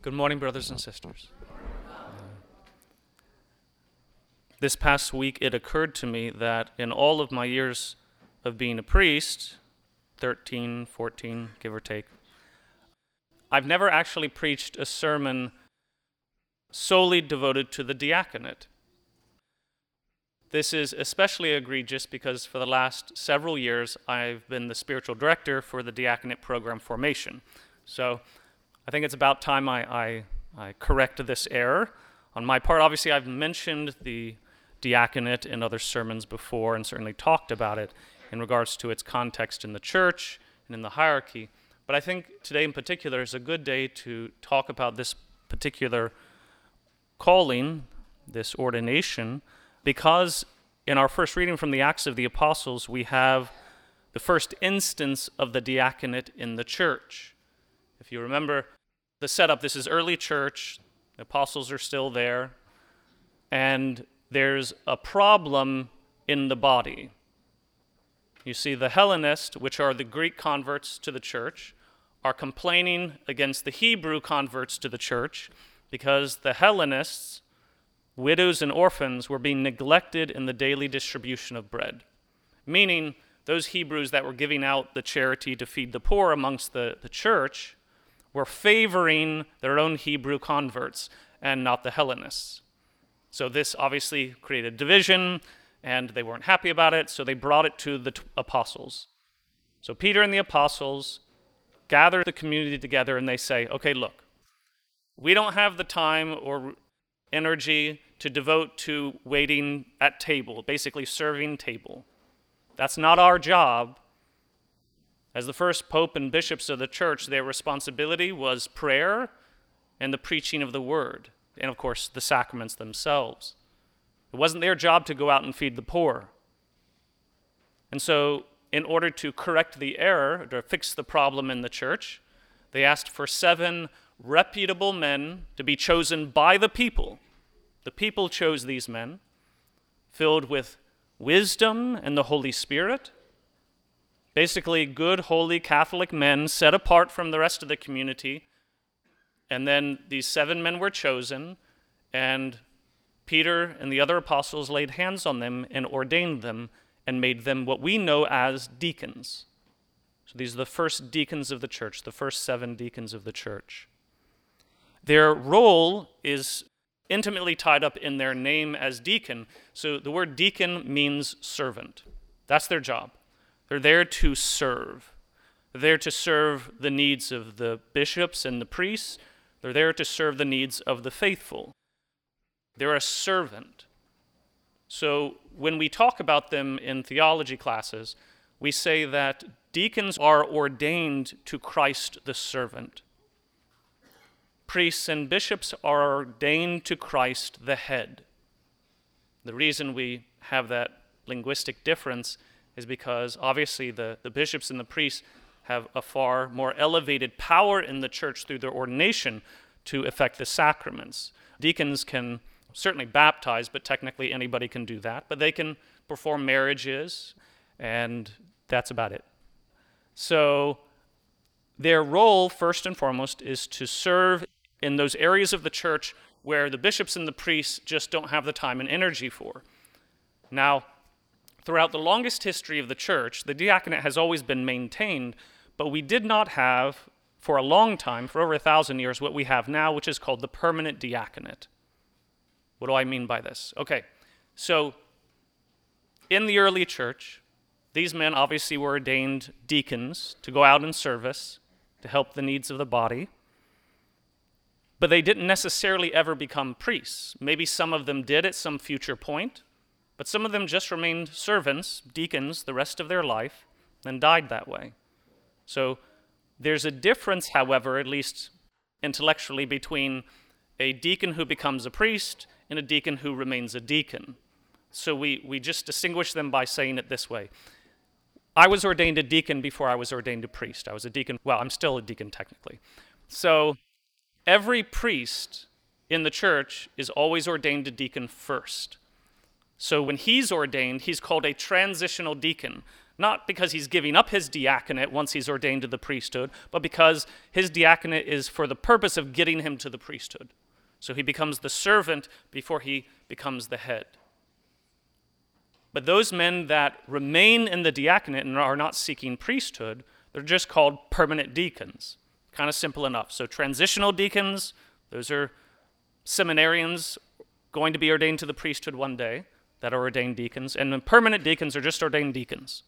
Good morning, brothers and sisters. Uh, this past week, it occurred to me that in all of my years of being a priest 13, 14, give or take I've never actually preached a sermon solely devoted to the diaconate. This is especially egregious because for the last several years I've been the spiritual director for the diaconate program formation. So I think it's about time I, I, I correct this error. On my part, obviously, I've mentioned the diaconate in other sermons before and certainly talked about it in regards to its context in the church and in the hierarchy. But I think today in particular is a good day to talk about this particular calling, this ordination, because in our first reading from the Acts of the Apostles, we have the first instance of the diaconate in the church. If you remember the setup, this is early church, the apostles are still there, and there's a problem in the body. You see, the Hellenists, which are the Greek converts to the church, are complaining against the Hebrew converts to the church because the Hellenists, widows and orphans, were being neglected in the daily distribution of bread. Meaning, those Hebrews that were giving out the charity to feed the poor amongst the, the church were favoring their own Hebrew converts and not the Hellenists. So, this obviously created division, and they weren't happy about it, so they brought it to the t- apostles. So, Peter and the apostles gather the community together and they say, okay, look, we don't have the time or energy to devote to waiting at table, basically serving table. That's not our job. As the first pope and bishops of the church, their responsibility was prayer and the preaching of the word, and of course, the sacraments themselves. It wasn't their job to go out and feed the poor. And so in order to correct the error, to fix the problem in the church, they asked for seven reputable men to be chosen by the people. The people chose these men, filled with wisdom and the Holy Spirit. Basically, good, holy Catholic men set apart from the rest of the community. And then these seven men were chosen, and Peter and the other apostles laid hands on them and ordained them and made them what we know as deacons. So these are the first deacons of the church, the first seven deacons of the church. Their role is intimately tied up in their name as deacon. So the word deacon means servant. That's their job. They're there to serve. They're there to serve the needs of the bishops and the priests. They're there to serve the needs of the faithful. They're a servant. So when we talk about them in theology classes, we say that deacons are ordained to Christ the servant. Priests and bishops are ordained to Christ the head. The reason we have that linguistic difference is because obviously the, the bishops and the priests have a far more elevated power in the church through their ordination to effect the sacraments. Deacons can certainly baptize, but technically anybody can do that. But they can perform marriages, and that's about it. So their role, first and foremost, is to serve in those areas of the church where the bishops and the priests just don't have the time and energy for. Now, throughout the longest history of the church, the diaconate has always been maintained, but we did not have, for a long time, for over a thousand years, what we have now, which is called the permanent diaconate. What do I mean by this? Okay, so in the early church, these men obviously were ordained deacons to go out in service to help the needs of the body. But they didn't necessarily ever become priests. Maybe some of them did at some future point, but some of them just remained servants, deacons, the rest of their life, and died that way. So there's a difference, however, at least intellectually, between a deacon who becomes a priest and a deacon who remains a deacon. So we, we just distinguish them by saying it this way. I was ordained a deacon before I was ordained a priest. I was a deacon, well, I'm still a deacon technically. So every priest in the church is always ordained a deacon first. So when he's ordained, he's called a transitional deacon. not because he's giving up his diaconate once he's ordained to the priesthood, but because his diaconate is for the purpose of getting him to the priesthood. So he becomes the servant before he becomes the head. But those men that remain in the diaconate and are not seeking priesthood, they're just called permanent deacons. Kind of simple enough. So transitional deacons, those are seminarians going to be ordained to the priesthood one day that are ordained deacons, and permanent deacons are just ordained deacons.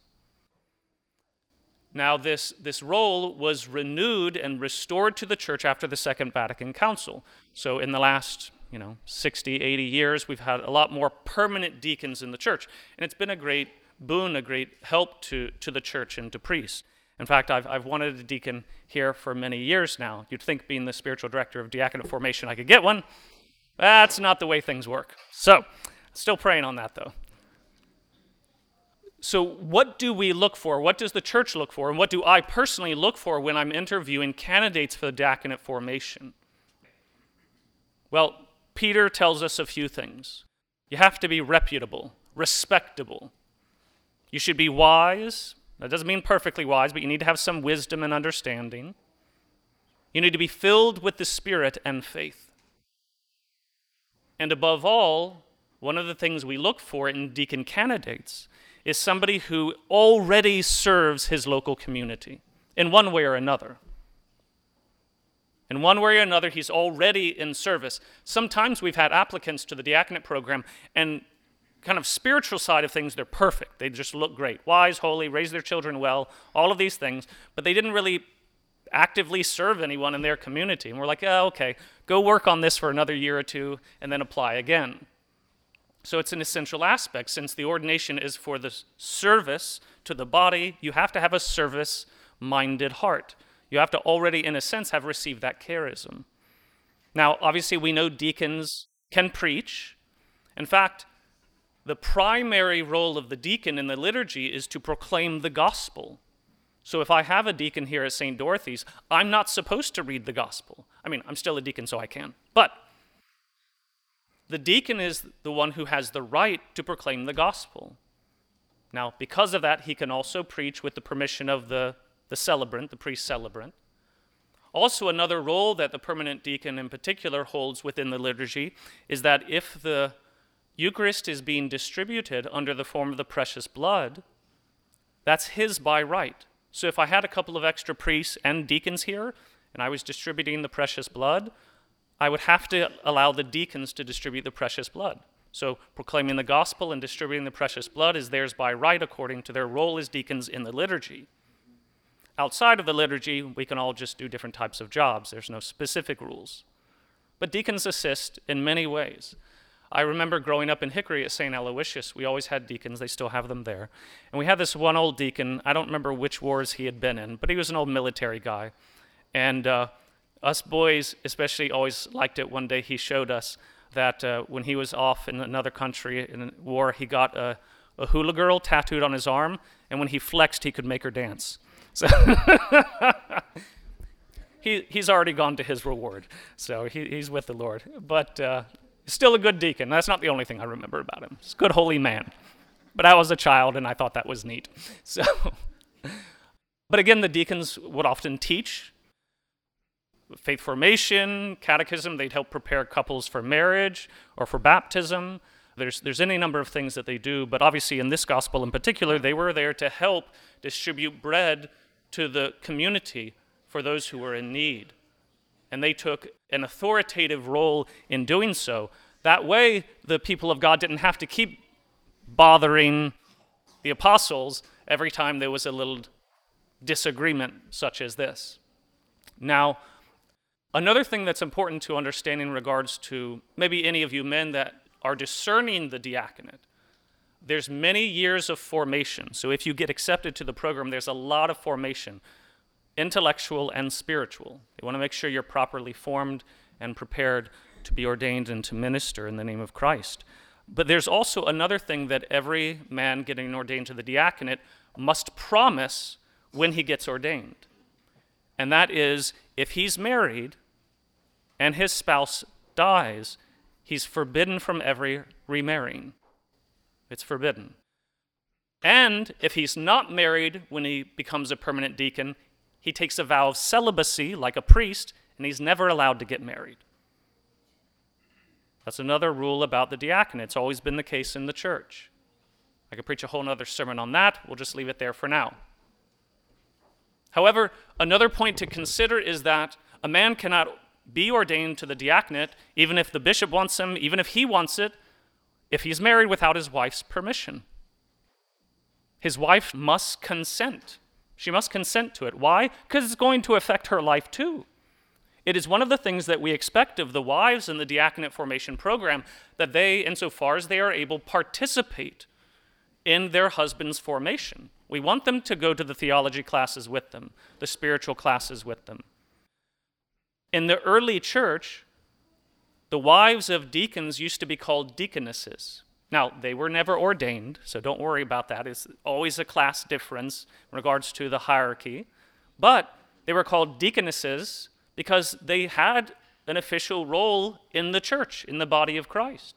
Now, this, this role was renewed and restored to the church after the Second Vatican Council. So, in the last you know, 60, 80 years, we've had a lot more permanent deacons in the church. And it's been a great boon, a great help to, to the church and to priests. In fact, I've, I've wanted a deacon here for many years now. You'd think, being the spiritual director of diaconate formation, I could get one. That's not the way things work. So, still praying on that though. So, what do we look for? What does the church look for? And what do I personally look for when I'm interviewing candidates for the diaconate formation? Well, Peter tells us a few things. You have to be reputable, respectable. You should be wise. That doesn't mean perfectly wise, but you need to have some wisdom and understanding. You need to be filled with the Spirit and faith. And above all, one of the things we look for in deacon candidates is somebody who already serves his local community in one way or another. In one way or another, he's already in service. Sometimes we've had applicants to the diaconate program, and kind of spiritual side of things, they're perfect. They just look great. Wise, holy, raise their children well, all of these things, but they didn't really actively serve anyone in their community. And we're like, oh, okay, go work on this for another year or two and then apply again. So it's an essential aspect. Since the ordination is for the service to the body, you have to have a service minded heart. You have to already, in a sense, have received that charism. Now, obviously, we know deacons can preach. In fact, the primary role of the deacon in the liturgy is to proclaim the gospel. So if I have a deacon here at St. Dorothy's, I'm not supposed to read the gospel. I mean, I'm still a deacon, so I can. But the deacon is the one who has the right to proclaim the gospel. Now, because of that, he can also preach with the permission of the the celebrant, the priest celebrant. Also, another role that the permanent deacon in particular holds within the liturgy is that if the Eucharist is being distributed under the form of the precious blood, that's his by right. So if I had a couple of extra priests and deacons here, and I was distributing the precious blood, I would have to allow the deacons to distribute the precious blood. So proclaiming the gospel and distributing the precious blood is theirs by right according to their role as deacons in the liturgy. Outside of the liturgy, we can all just do different types of jobs. There's no specific rules. But deacons assist in many ways. I remember growing up in Hickory at St. Aloysius, we always had deacons, they still have them there. And we had this one old deacon, I don't remember which wars he had been in, but he was an old military guy. And uh, us boys, especially, always liked it. One day he showed us that uh, when he was off in another country in war, he got a, a hula girl tattooed on his arm, and when he flexed, he could make her dance. So he, he's already gone to his reward. So he, he's with the Lord. But uh, still a good deacon. That's not the only thing I remember about him. He's a good, holy man. But I was a child and I thought that was neat. So, but again, the deacons would often teach faith formation, catechism. They'd help prepare couples for marriage or for baptism. There's, there's any number of things that they do, but obviously in this gospel in particular, they were there to help distribute bread to the community for those who were in need. And they took an authoritative role in doing so. That way, the people of God didn't have to keep bothering the apostles every time there was a little disagreement such as this. Now, another thing that's important to understand in regards to maybe any of you men that are discerning the diaconate there's many years of formation. So if you get accepted to the program, there's a lot of formation, intellectual and spiritual. They want to make sure you're properly formed and prepared to be ordained and to minister in the name of Christ. But there's also another thing that every man getting ordained to the diaconate must promise when he gets ordained. And that is if he's married and his spouse dies, he's forbidden from every remarrying. It's forbidden. And if he's not married when he becomes a permanent deacon, he takes a vow of celibacy like a priest, and he's never allowed to get married. That's another rule about the diaconate. It's always been the case in the church. I could preach a whole other sermon on that. We'll just leave it there for now. However, another point to consider is that a man cannot be ordained to the diaconate even if the bishop wants him, even if he wants it, if he's married without his wife's permission. His wife must consent. She must consent to it. Why? Because it's going to affect her life too. It is one of the things that we expect of the wives in the diaconate formation program that they, insofar as they are able, participate in their husband's formation. We want them to go to the theology classes with them, the spiritual classes with them. In the early church, the wives of deacons used to be called deaconesses. Now, they were never ordained, so don't worry about that. It's always a class difference in regards to the hierarchy. But they were called deaconesses because they had an official role in the church, in the body of Christ.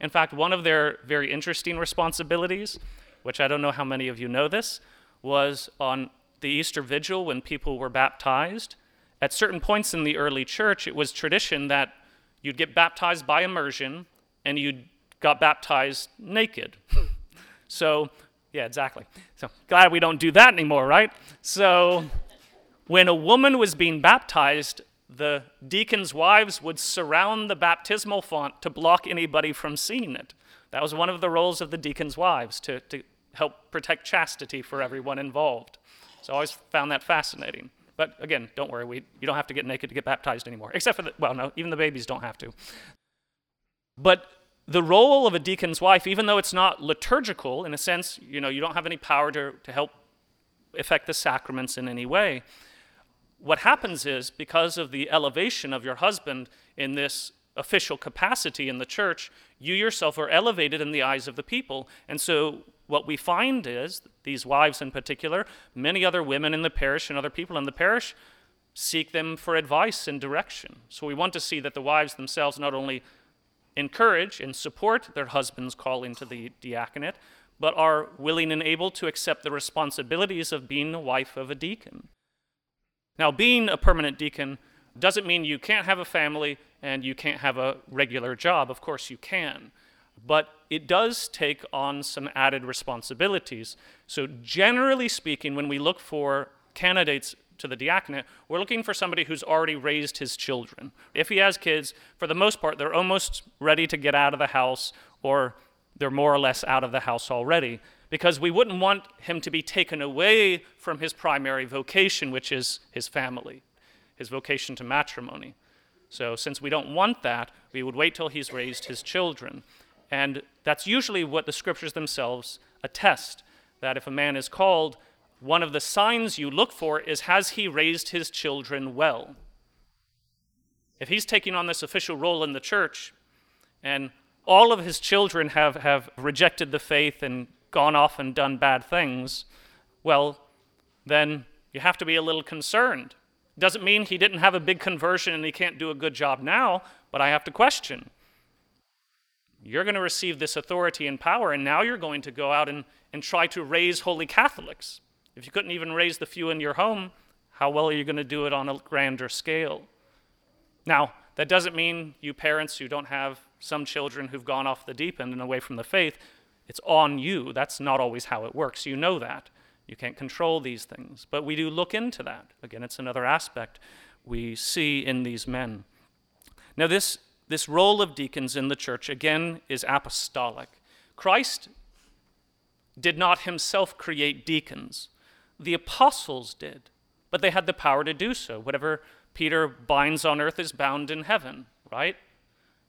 In fact, one of their very interesting responsibilities, which I don't know how many of you know this, was on the Easter Vigil when people were baptized. At certain points in the early church, it was tradition that you'd get baptized by immersion and you got baptized naked. so, yeah, exactly. So, glad we don't do that anymore, right? So, when a woman was being baptized, the deacons' wives would surround the baptismal font to block anybody from seeing it. That was one of the roles of the deacons' wives, to, to help protect chastity for everyone involved. So I always found that fascinating. But again, don't worry, we, you don't have to get naked to get baptized anymore. Except for the, well, no, even the babies don't have to. But the role of a deacon's wife, even though it's not liturgical, in a sense, you know, you don't have any power to, to help affect the sacraments in any way, what happens is because of the elevation of your husband in this official capacity in the church, you yourself are elevated in the eyes of the people. And so what we find is these wives in particular, many other women in the parish and other people in the parish seek them for advice and direction. So we want to see that the wives themselves not only encourage and support their husband's call into the diaconate, but are willing and able to accept the responsibilities of being the wife of a deacon. Now, being a permanent deacon doesn't mean you can't have a family and you can't have a regular job. Of course, you can. But it does take on some added responsibilities. So, generally speaking, when we look for candidates to the diaconate, we're looking for somebody who's already raised his children. If he has kids, for the most part, they're almost ready to get out of the house or they're more or less out of the house already because we wouldn't want him to be taken away from his primary vocation, which is his family, his vocation to matrimony. So, since we don't want that, we would wait till he's raised his children. And that's usually what the scriptures themselves attest that if a man is called, one of the signs you look for is has he raised his children well? If he's taking on this official role in the church and all of his children have, have rejected the faith and gone off and done bad things, well, then you have to be a little concerned. Doesn't mean he didn't have a big conversion and he can't do a good job now, but I have to question. You're going to receive this authority and power, and now you're going to go out and, and try to raise holy Catholics. If you couldn't even raise the few in your home, how well are you going to do it on a grander scale? Now, that doesn't mean you parents who don't have some children who've gone off the deep end and away from the faith it's on you. That's not always how it works. You know that. You can't control these things. But we do look into that. Again, it's another aspect we see in these men. Now, this, this role of deacons in the church, again, is apostolic. Christ did not himself create deacons, the apostles did, but they had the power to do so. Whatever Peter binds on earth is bound in heaven, right?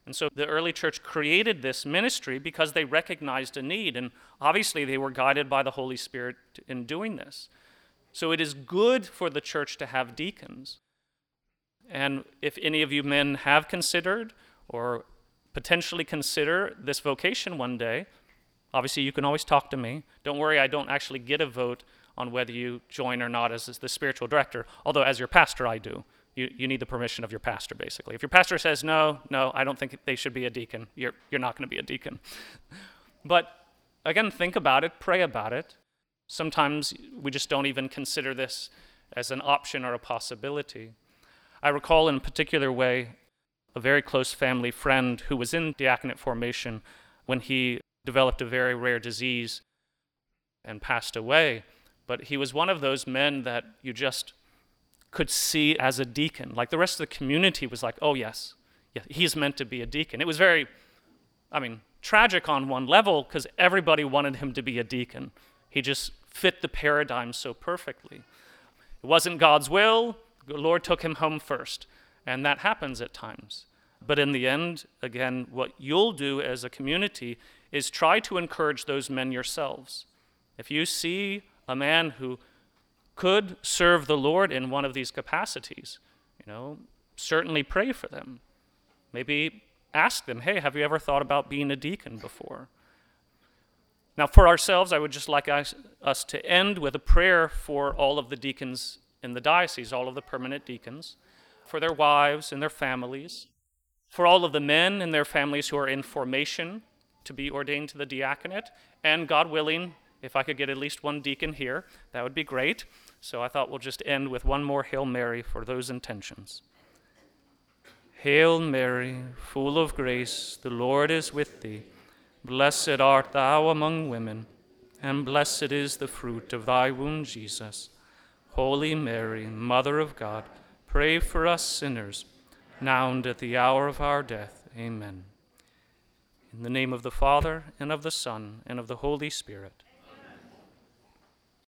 And so the early church created this ministry because they recognized a need, and obviously they were guided by the Holy Spirit in doing this. So it is good for the church to have deacons. And if any of you men have considered or potentially consider this vocation one day, obviously you can always talk to me. Don't worry, I don't actually get a vote on whether you join or not as, the spiritual director, although as your pastor I do you, you need the permission of your pastor, basically. If your pastor says, no, no, I don't think they should be a deacon, you're, you're not going to be a deacon. But again, think about it, pray about it. Sometimes we just don't even consider this as an option or a possibility. I recall in a particular way a very close family friend who was in diaconate formation when he developed a very rare disease and passed away. But he was one of those men that you just could see as a deacon. Like the rest of the community was like, oh, yes, yeah, he's meant to be a deacon. It was very, I mean, tragic on one level because everybody wanted him to be a deacon. He just fit the paradigm so perfectly. It wasn't God's will, the Lord took him home first. And that happens at times. But in the end, again, what you'll do as a community is try to encourage those men yourselves. If you see a man who could serve the Lord in one of these capacities, you know, certainly pray for them. Maybe ask them, hey, have you ever thought about being a deacon before? Now, for ourselves, I would just like us, to end with a prayer for all of the deacons in the diocese, all of the permanent deacons, for their wives and their families, for all of the men and their families who are in formation to be ordained to the diaconate, and God willing, if I could get at least one deacon here, that would be great. So I thought we'll just end with one more Hail Mary for those intentions. Hail Mary, full of grace, the Lord is with thee. Blessed art thou among women, and blessed is the fruit of thy womb, Jesus. Holy Mary, Mother of God, pray for us sinners, now and at the hour of our death. Amen. In the name of the Father, and of the Son, and of the Holy Spirit.